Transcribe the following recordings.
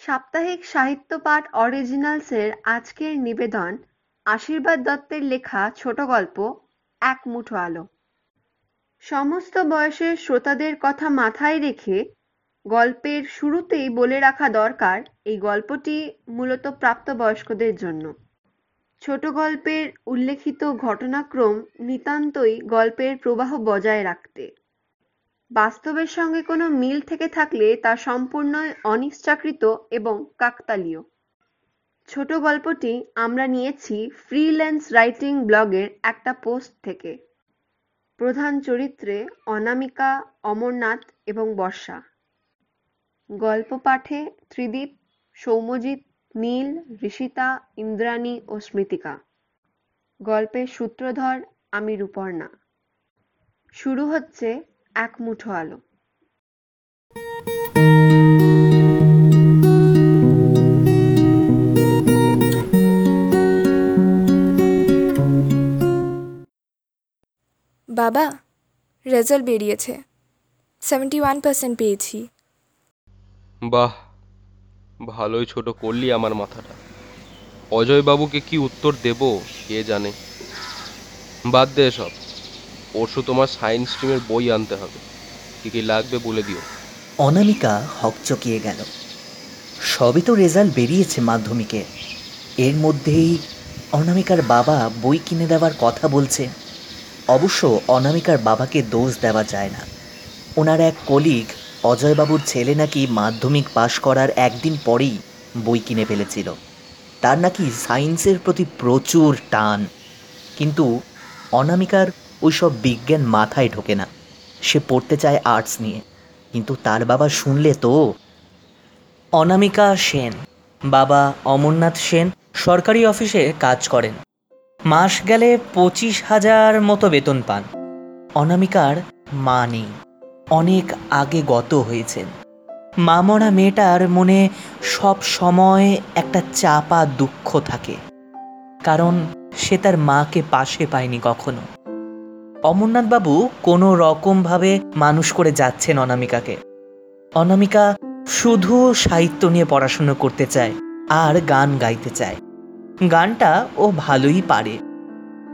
সাপ্তাহিক সাহিত্য পাঠ অরিজিনালসের আজকের নিবেদন আশীর্বাদ দত্তের লেখা ছোট গল্প, এক মুঠো আলো। সমস্ত বয়সের শ্রোতাদের কথা মাথায় রেখে গল্পের শুরুতেই বলে রাখা দরকার এই গল্পটি মূলত প্রাপ্তবয়স্কদের জন্য। ছোট গল্পের উল্লেখিত ঘটনাক্রম নিতান্তই গল্পের প্রবাহ বজায় রাখতে। বাস্তবের সঙ্গে কোনো মিল থেকে থাকলে তা সম্পূর্ণই অনিচ্ছাকৃত এবং কাকতালীয়। ছোট গল্পটি আমরা নিয়েছি ফ্রিল্যান্স রাইটিং ব্লগের একটা পোস্ট থেকে। প্রধান চরিত্রে অনামিকা, অমরনাথ এবং বর্ষা। গল্প পাঠে ত্রিদীপ সৌম্যজিৎ নীল, ঋষিতা, ইন্দ্রাণী ও স্মৃতিকা। গল্পের সূত্রধর আমি রূপর্ণা। শুরু হচ্ছে এক মুঠো আলো। বাবা রেজাল্ট বেরিয়েছে। সেভেন্টি ওয়ান পার্সেন্ট পেয়েছি। বাহ ভালোই ছোট করলি আমার মাথাটা। অজয়বাবুকে কি উত্তর দেব কে জানে। বাদ দে সব পরশু তোমার সায়েন্স স্ট্রিমের বই আনতে হবে। কী কী লাগবে বলে দিও। অনামিকা হকচকিয়ে গেল। সবই তো রেজাল্ট বেরিয়েছে মাধ্যমিকে। এর মধ্যেই অনামিকার বাবা বই কিনে দেওয়ার কথা বলছে। অবশ্য অনামিকার বাবাকে দোষ দেওয়া যায় না। ওনার এক কলিগ, অজয়বাবুর ছেলে নাকি মাধ্যমিক পাশ করার একদিন পরেই বই কিনে ফেলেছিল। তার নাকি সায়েন্সের প্রতি প্রচুর টান। কিন্তু অনামিকার ওইসব বিজ্ঞান মাথায় ঢোকে না। সে পড়তে চায় আর্টস নিয়ে। কিন্তু তার বাবা শুনলে তো? অনামিকা সেন, বাবা অমরনাথ সেন সরকারি অফিসে কাজ করেন। মাস গেলে পঁচিশ হাজার মতো বেতন পান। অনামিকার মা নেই। অনেক আগে গত হয়েছেন। মামরা মেয়েটার মনে সব সময় একটা চাপা দুঃখ থাকে। কারণ সে তার মাকে পাশে পায়নি কখনো। অমরনাথবাবু কোনো রকমভাবে মানুষ করে যাচ্ছেন অনামিকাকে। অনামিকা শুধু সাহিত্য নিয়ে পড়াশুনো করতে চায় আর গান গাইতে চায়। গানটা ও ভালোই পারে।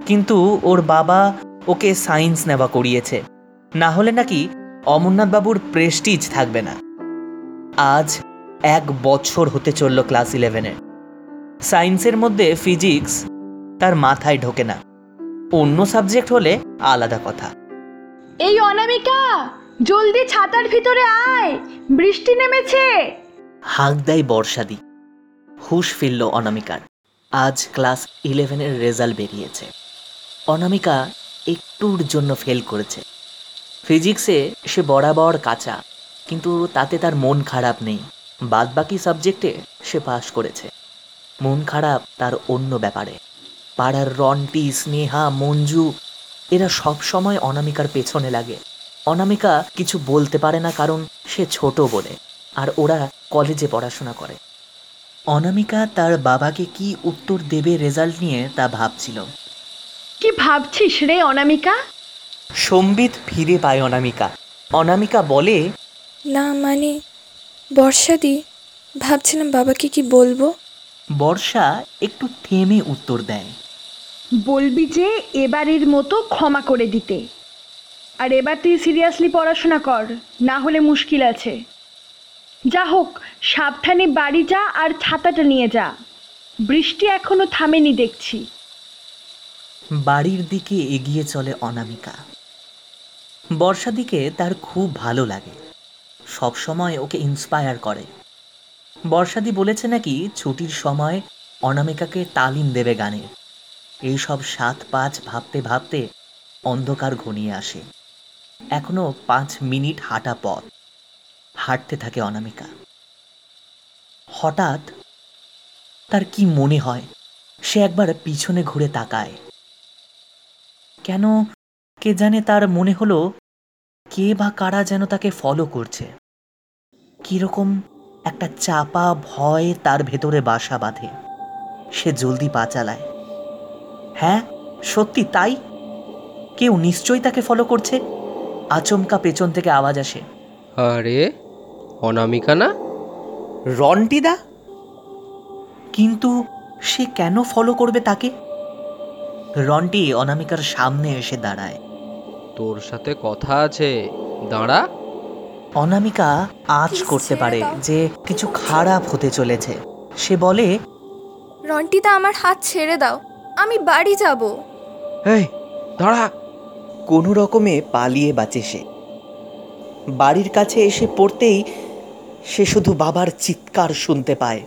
কিন্তু ওর বাবা ওকে সায়েন্স নেওয়া করিয়েছে। না হলে নাকি অমরনাথবাবুর প্রেস্টিজ থাকবে না। আজ এক বছর হতে চলল ক্লাস ইলেভেনের। সায়েন্সের মধ্যে ফিজিক্স তার মাথায় ঢোকে না। অন্য সাবজেক্ট হলে আলাদা কথা। এই অনামিকা জলদি ছাতার ভিতরে আয় বৃষ্টি নেমেছে। হাঁক দেয় বর্ষাদি। হুশ ফিরল অনামিকার। আজ ক্লাস ইলেভেনের রেজাল্ট বেরিয়েছে। অনামিকা একটুর জন্য ফেল করেছে। ফিজিক্সে সে বরাবর কাঁচা কিন্তু তাতে তার মন খারাপ নেই। বাদবাকি সাবজেক্টে সে পাশ করেছে। মন খারাপ তার অন্য ব্যাপারে। পাড়ার রন্টি স্নেহা মঞ্জু এরা সব সময় অনামিকার পেছনে লাগে। অনামিকা কিছু বলতে পারে না কারণ সে ছোট বলে আর ওরা কলেজে পড়াশোনা করে। অনামিকা তার বাবাকে কি উত্তর দেবে রেজাল্ট নিয়ে তা ভাবছিল। কি ভাবছিস রে অনামিকা? সম্বিত ফিরে পায় অনামিকা। অনামিকা বলে না মানে বর্ষাদি ভাবছিলাম বাবাকে কি বলব? বর্ষা একটু থেমে উত্তর দেয়। বলবি যে এবারের মতো ক্ষমা করে দিতে। আর এবার তুই সিরিয়াসলি পড়াশোনা কর, না হলে মুশকিল আছে। যা হোক, সাবধানে বাড়ি যা আর ছাতাটা নিয়ে যা। বৃষ্টি এখনও থামেনি দেখছি। বাড়ির দিকে এগিয়ে চলে অনামিকা। বর্ষাদিকে তার খুব ভালো লাগে। সব সময় ওকে ইন্সপায়ার করে। বর্ষাদি বলেছে নাকি ছুটির সময় অনামিকাকে তালিম দেবে গানের। এইসব সাত পাঁচ ভাবতে ভাবতে অন্ধকার ঘনিয়ে আসে। এখনও পাঁচ মিনিট হাঁটা পথ। হাঁটতে থাকে অনামিকা। হঠাৎ তার কি মনে হয়? সে একবার পিছনে ঘুরে তাকায়। কেন কে জানে তার মনে হলো, কে বা কারা যেন তাকে ফলো করছে। কীরকম একটা চাপা ভয় তার ভেতরে বাসা বাঁধে। সে জলদি পা চালায়। হ্যাঁ সত্যি তাই? কেউ নিশ্চয়ই তাকে ফলো করছে? আচমকা পেছন থেকে আওয়াজ আসে। আরে অনামিকা না? রন্টিদা? কিন্তু সে কেন ফলো করবে তাকে? রন্টি অনামিকার সামনে এসে দাঁড়ায়। তোর সাথে কথা আছে দাঁড়া। অনামিকা আজ করতে পারে যে কিছু খারাপ হতে চলেছে। সে বলে রন্টিদা আমার হাত ছেড়ে দাও। আমি বাড়ি যাব। এই দাঁড়া। কোনো রকমে পালিয়ে বাঁচে সে। বাড়ির কাছে এসে পড়তেই সে শুধু বাবার চিৎকার শুনতে পায়।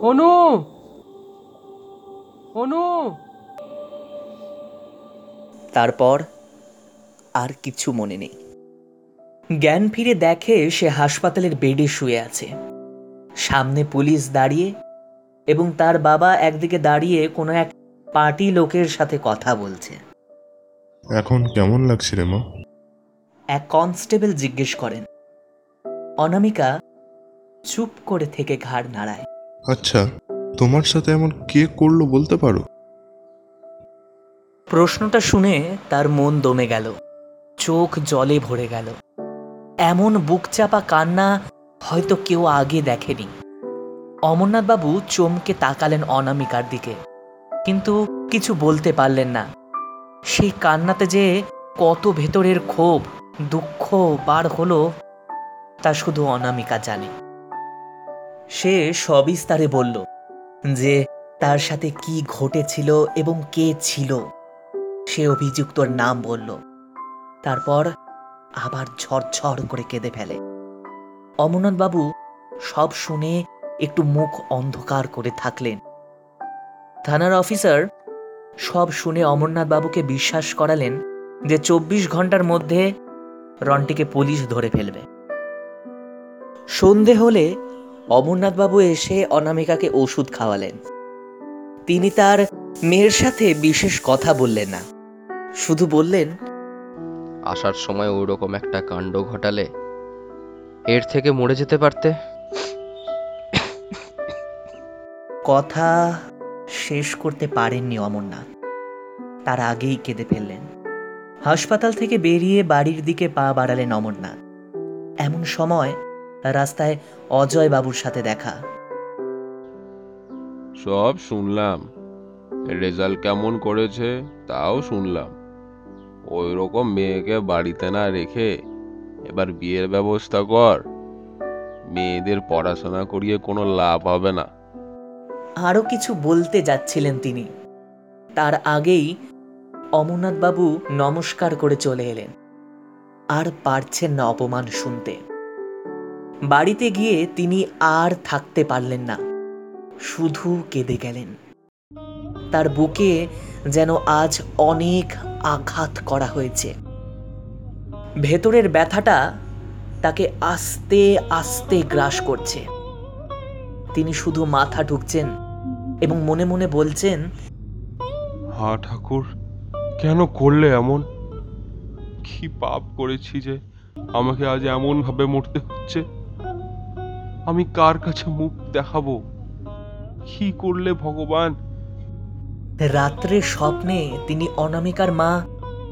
অনু! অনু! তারপর আর কিছু মনে নেই। জ্ঞান ফিরে দেখে সে হাসপাতালের বেডে শুয়ে আছে। সামনে পুলিশ দাঁড়িয়ে এবং তার বাবা একদিকে দাঁড়িয়ে কোনো এক পার্টি লোকের সাথে কথা বলছে। এখন কেমন লাগছে রে মা? এক কনস্টেবল জিজ্ঞেস করেন। অনামিকা চুপ করে থেকে ঘাড় নাড়ায়। আচ্ছা তোমার সাথে এমন কে করল বলতে পারো? প্রশ্নটা শুনে তার মন দমে গেল। চোখ জলে ভরে গেল। এমন বুকচাপা কান্না হয়তো কেউ আগে দেখেনি। অমরনাথবাবু চমকে তাকালেন অনামিকার দিকে। কিন্তু কিছু বলতে পারলেন না। সেই কান্নাতে যে কত ভেতরের ক্ষোভ, দুঃখ বার হলো, তা শুধু অনামিকা জানে। সে সবিস্তারে বলল, যে তার সাথে কি ঘটেছিল এবং কে ছিল? সে অভিযুক্তর নাম বলল। তারপর আবার ঝরঝর করে কেঁদে ফেলে। অমরনাথবাবু সব শুনে একটু মুখ অন্ধকার করে থাকলেন। থানার অফিসার সব শুনে অমরনাথবাবুকে বিশ্বাস করালেন যে চব্বিশ ঘণ্টার মধ্যে রন্টিকে পুলিশ ধরে ফেলবে। সন্ধে হলে অমরনাথবাবু এসে অনামিকাকে ওষুধ খাওয়ালেন। তিনি তার মেয়ের সাথে বিশেষ কথা বললেন না, শুধু বললেন, আসার সময় ওইরকম একটা কাণ্ড ঘটালে এর থেকে মরে যেতে পারতে? কথা শেষ করতে পারেননি অমরনাথ। তার আগেই কেঁদে ফেললেন। হাসপাতাল থেকে বেরিয়ে বাড়ির দিকে পা বাড়ালেন অমরনাথ। এমন সময় রাস্তায় অজয় বাবুর সাথে দেখা। সব শুনলাম। রেজাল্ট কেমন করেছে তাও শুনলাম। ওই রকম মেয়েকে বাড়িতে না রেখে এবার বিয়ের ব্যবস্থা কর। মেয়েদের পড়াশোনা করিয়ে কোনো লাভ হবে না। আরও কিছু বলতে যাচ্ছিলেন তিনি। তার আগেই অমরনাথবাবু নমস্কার করে চলে এলেন। আর পারছেন না অপমান শুনতে। বাড়িতে গিয়ে তিনি আর থাকতে পারলেন না। শুধু কেঁদে গেলেন। তার বুকে যেন আজ অনেক আঘাত করা হয়েছে। ভেতরের ব্যথাটা তাকে আস্তে আস্তে গ্রাস করছে। তিনি শুধু মাথা ঢুকছেন এবং মনে মনে বলছেন হা ঠাকুর কেন করলে এমন? কি পাপ করেছি যে আমাকে আজ এমন ভাবে মরতে হচ্ছে? আমি কার কাছে মুখ দেখাবো? কি করলে ভগবান? রাত্রে স্বপ্নে তিনি অনামিকার মা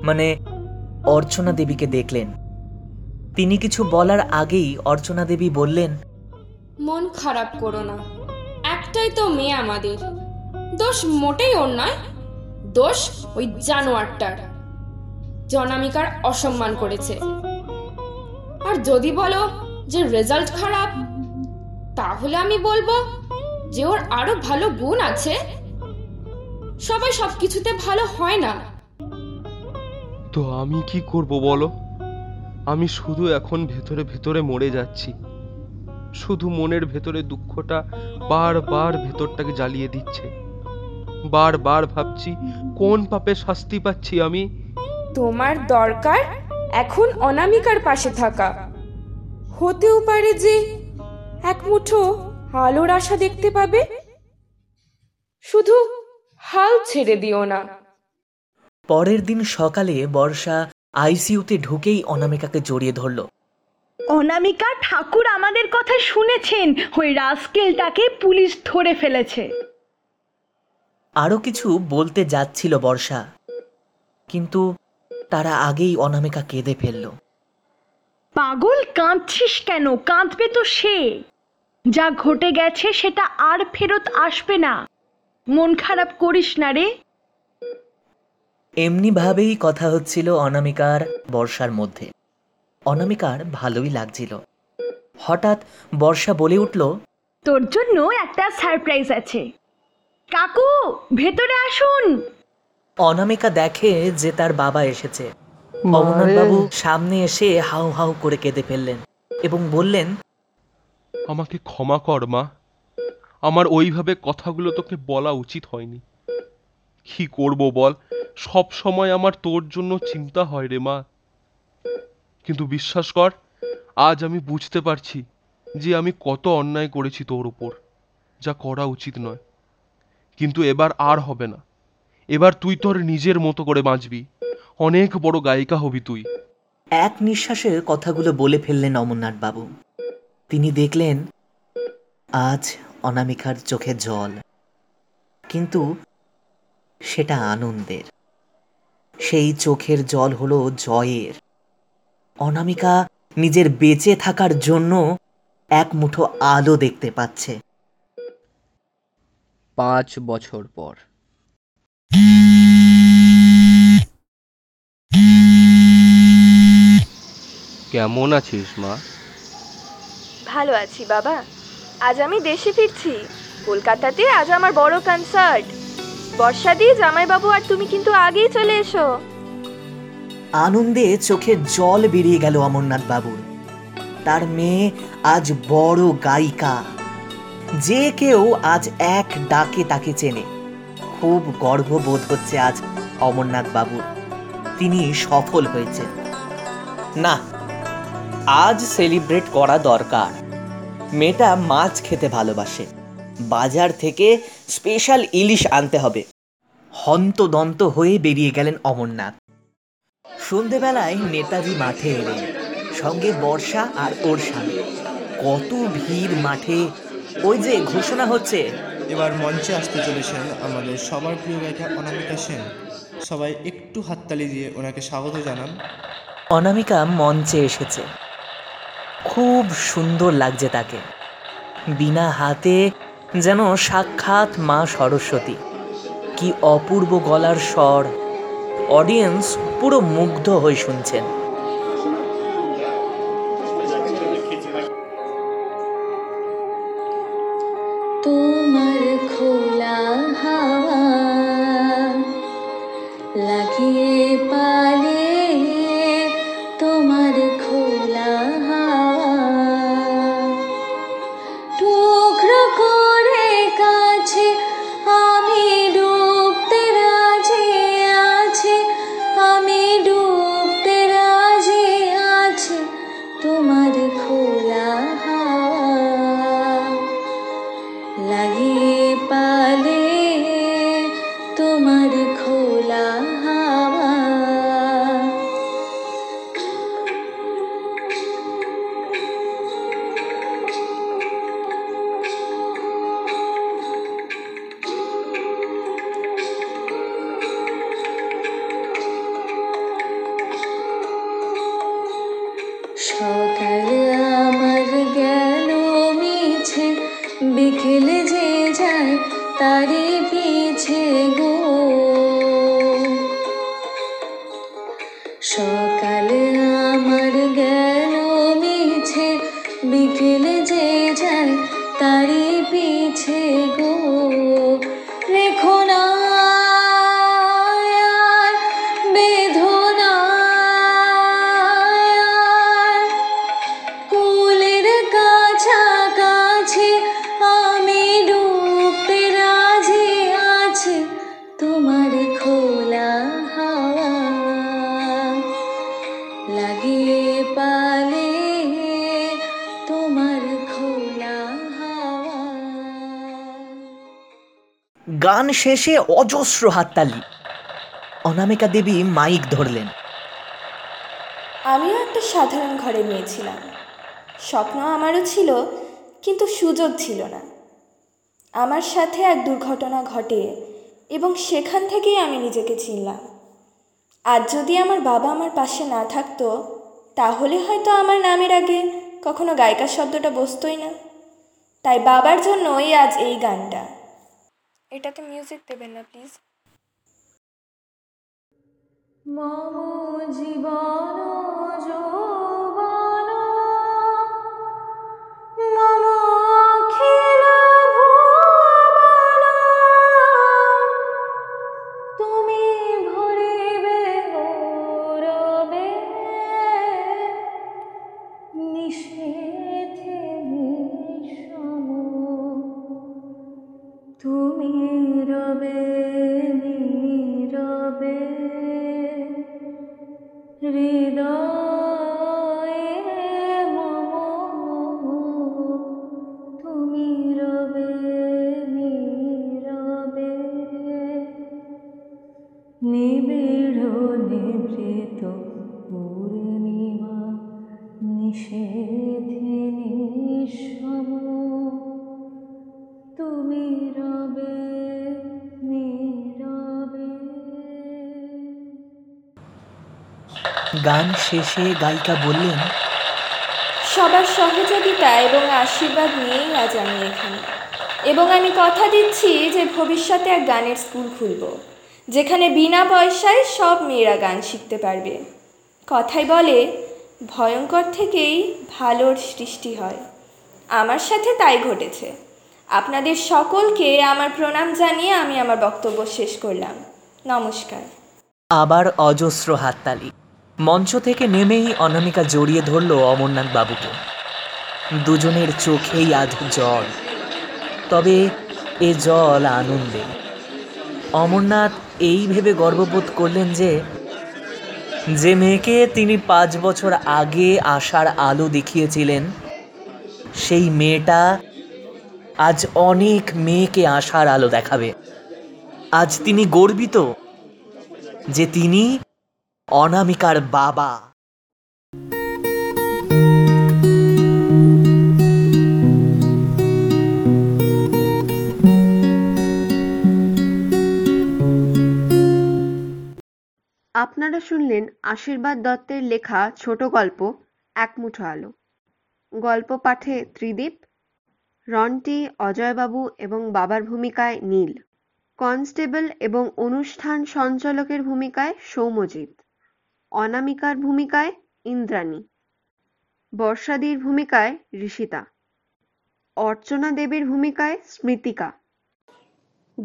মানে অর্চনা দেবীকে দেখলেন। তিনি কিছু বলার আগেই অর্চনা দেবী বললেন মন খারাপ করো না। একটাই তো মেয়ে আমাদের। দোষ মোটেই ওর নয়, দোষ ওই জানোয়ারটার। জনামিকার অসম্মান করেছে। আর যদি বলো যে রেজাল্ট খারাপ, তাহলে আমি বলব যে ওর আরও ভালো গুণ আছে। সবাই সবকিছুতে ভালো হয় না। তো আমি কি করব বলো? আমি শুধু এখন ভেতরে ভেতরে মরে যাচ্ছি। শুধু মনের ভেতরে দুঃখটা বারবার ভেতরটাকে জ্বালিয়ে দিচ্ছে। বারবার ভাবছি কোন পাপে শাস্তি পাচ্ছি আমি? তোমার দরকার এখন অনামিকার পাশে থাকা। হতেও পারে যে এক মুঠো আলোর আশা দেখতে পাবে। শুধু হাল ছেড়ে দিও না। পরের দিন সকালে বর্ষা আইসিইউতে ঢুকেই অনামিকাকে জড়িয়ে ধরল। অনামিকা ঠাকুর আমাদের কথা শুনেছেন ওই রাস্কেলটাকে পুলিশ ধরে ফেলেছে। আরও কিছু বলতে যাচ্ছিল বর্ষা কিন্তু তারা আগেই অনামিকা কেঁদে ফেলল। পাগল কাঁদছিস কেন? কাঁদবে তো সে। যা ঘটে গেছে সেটা আর ফেরত আসবে না। মন খারাপ করিস না রে। এমনিভাবেই কথা হচ্ছিল অনামিকার বর্ষার মধ্যে। অনামিকার ভালোই লাগছিল। হঠাৎ বর্ষা বলে উঠল তোর জন্য একটা সারপ্রাইজ আছে। কাকু ভেতরে আসুন! অনামিকা দেখে যে তার বাবা এসেছে। অমরনাথবাবু সামনে এসে হাউ হাউ করে কেঁদে ফেললেন এবং বললেন আমাকে ক্ষমা কর মা। আমার ওইভাবে কথাগুলো তোকে বলা উচিত হয়নি। কি করব বল? সব সময় আমার তোর জন্য চিন্তা হয় রে মা। কিন্তু বিশ্বাস কর, আজ আমি বুঝতে পারছি যে আমি কত অন্যায় করেছি তোর উপর। যা করা উচিত নয়। কিন্তু এবার আর হবে না। এবার তুই তোর নিজের মতো করে বাঁচবি। অনেক বড় গায়িকা হবি তুই। এক নিঃশ্বাসে কথাগুলো বলে ফেললেন অমরনাথ বাবু। তিনি দেখলেন, আজ অনামিকার চোখে জল। কিন্তু সেটা আনন্দের। সেই চোখের জল হলো জয়ের। অনামিকা নিজের বেঁচে থাকার জন্য এক মুঠো আলো দেখতে পাচ্ছে। পাঁচ বছর পর। কেমন আছিস মা? ভালো আছি বাবা। আজ আমি দেশে ফিরছি। কলকাতাতে আজ আমার বড় কনসার্ট বর্ষা দিয়ে জামাইবাবু আর তুমি কিন্তু আগেই চলে এসো। আনন্দে চোখে জল বেরিয়ে গেল অমরনাথ বাবুর। তার মেয়ে আজ বড় গায়িকা। যে কেউ আজ এক ডাকে তাকে চেনে। খুব গর্ববোধ হচ্ছে আজ অমরনাথ বাবুর। তিনি সফল হয়েছেন। না, আজ সেলিব্রেট করা দরকার। মেয়েটা মাছ খেতে ভালোবাসে। বাজার থেকে স্পেশাল ইলিশ আনতে হবে। হন্তদন্ত হয়ে বেরিয়ে গেলেন অমরনাথ। সন্ধেবেলায় নেতাজি মাঠে এলেন। সঙ্গে বর্ষা আর ওর স্বামী কত ভিড় মাঠে। ওই যে ঘোষণা হচ্ছে। এবার মঞ্চে আসতে চলেছেন আমাদের সবার প্রিয় গায়িকা অনামিকা সেন। সবাই একটু হাততালি দিয়ে ওনাকে স্বাগত জানান। অনামিকা মঞ্চে এসেছে। খুব সুন্দর লাগছে তাকে। বিনা হাতে যেন সাক্ষাৎ মা সরস্বতী। কি অপূর্ব গলার স্বর। অডিয়েন্স পুরো মুগ্ধ হয়ে শুনছেন। সকালে আমার গেল মিছে বিকেলে যে যায় তারে পিছে। গান শেষে অজস্র হাততালি। অনামিকা দেবী মাইক ধরলেন। আমিও একটা সাধারণ ঘরে মেয়ে ছিলাম। স্বপ্ন আমারও ছিল, কিন্তু সুযোগ ছিল না। আমার সাথে এক দুর্ঘটনা ঘটে এবং সেখান থেকেই আমি নিজেকে চিনলাম। আজ যদি আমার বাবা আমার পাশে না থাকতো, তাহলে হয়তো আমার নামের আগে কখনো গায়িকা শব্দটা বসতোই না। তাই বাবার জন্য জন্যই আজ এই গানটা। এটাতে মিউজিক দেবেন না প্লিজ মম জীবন গান শেষে গায়িকা বললেন সবার সহযোগিতা এবং আশীর্বাদ নিয়েই আজ আমি এখানে। এবং আমি কথা দিচ্ছি যে ভবিষ্যতে এক গানের স্কুল খুলব যেখানে বিনা পয়সায় সব মেয়েরা গান শিখতে পারবে। কথাই বলে ভয়ঙ্কর থেকেই ভালোর সৃষ্টি হয়। আমার সাথে তাই ঘটেছে। আপনাদের সকলকে আমার প্রণাম জানিয়ে আমি আমার বক্তব্য শেষ করলাম। নমস্কার। আবার অজস্র হাততালি। মঞ্চ থেকে নেমেই অনামিকা জড়িয়ে ধরল অমরনাথ বাবুকে। দুজনের চোখেই আজ জল তবে এ জল আনন্দে। অমরনাথ এই ভেবে গর্ববোধ করলেন যে যে মেয়েকে তিনি পাঁচ বছর আগে আসার আলো দেখিয়েছিলেন, সেই মেয়েটা আজ অনেক মেয়েকে আশার আলো দেখাবে। আজ তিনি গর্বিত যে তিনি অনামিকার বাবা। আপনারা শুনলেন আশীর্বাদ দত্তের লেখা ছোট গল্প, এক মুঠো আলো। গল্প পাঠে ত্রিদীপ, রন্টি অজয়বাবু এবং বাবার ভূমিকায় নীল। কনস্টেবল এবং অনুষ্ঠান সঞ্চালকের ভূমিকায় সৌম্যজিৎ অনামিকার ভূমিকায় ইন্দ্রাণী, বর্ষাদির ভূমিকায় ঋষিতা, অর্চনা দেবীর ভূমিকায় স্মৃতিকা।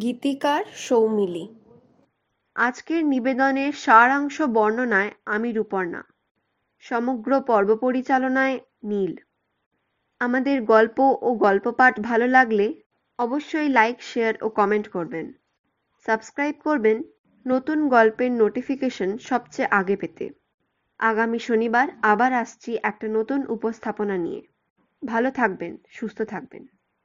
গীতিকার সৌমিলি। আজকের নিবেদনের সারাংশ বর্ণনায় আমি রূপর্ণা। সমগ্র পর্ব পরিচালনায় নীল। আমাদের গল্প ও গল্প পাঠ ভালো লাগলে অবশ্যই লাইক, শেয়ার ও কমেন্ট করবেন। সাবস্ক্রাইব করবেন নতুন গল্পের নোটিফিকেশন সবচেয়ে আগে পেতে। আগামী শনিবার আবার আসছি একটা নতুন উপস্থাপনা নিয়ে। ভালো থাকবেন, সুস্থ থাকবেন।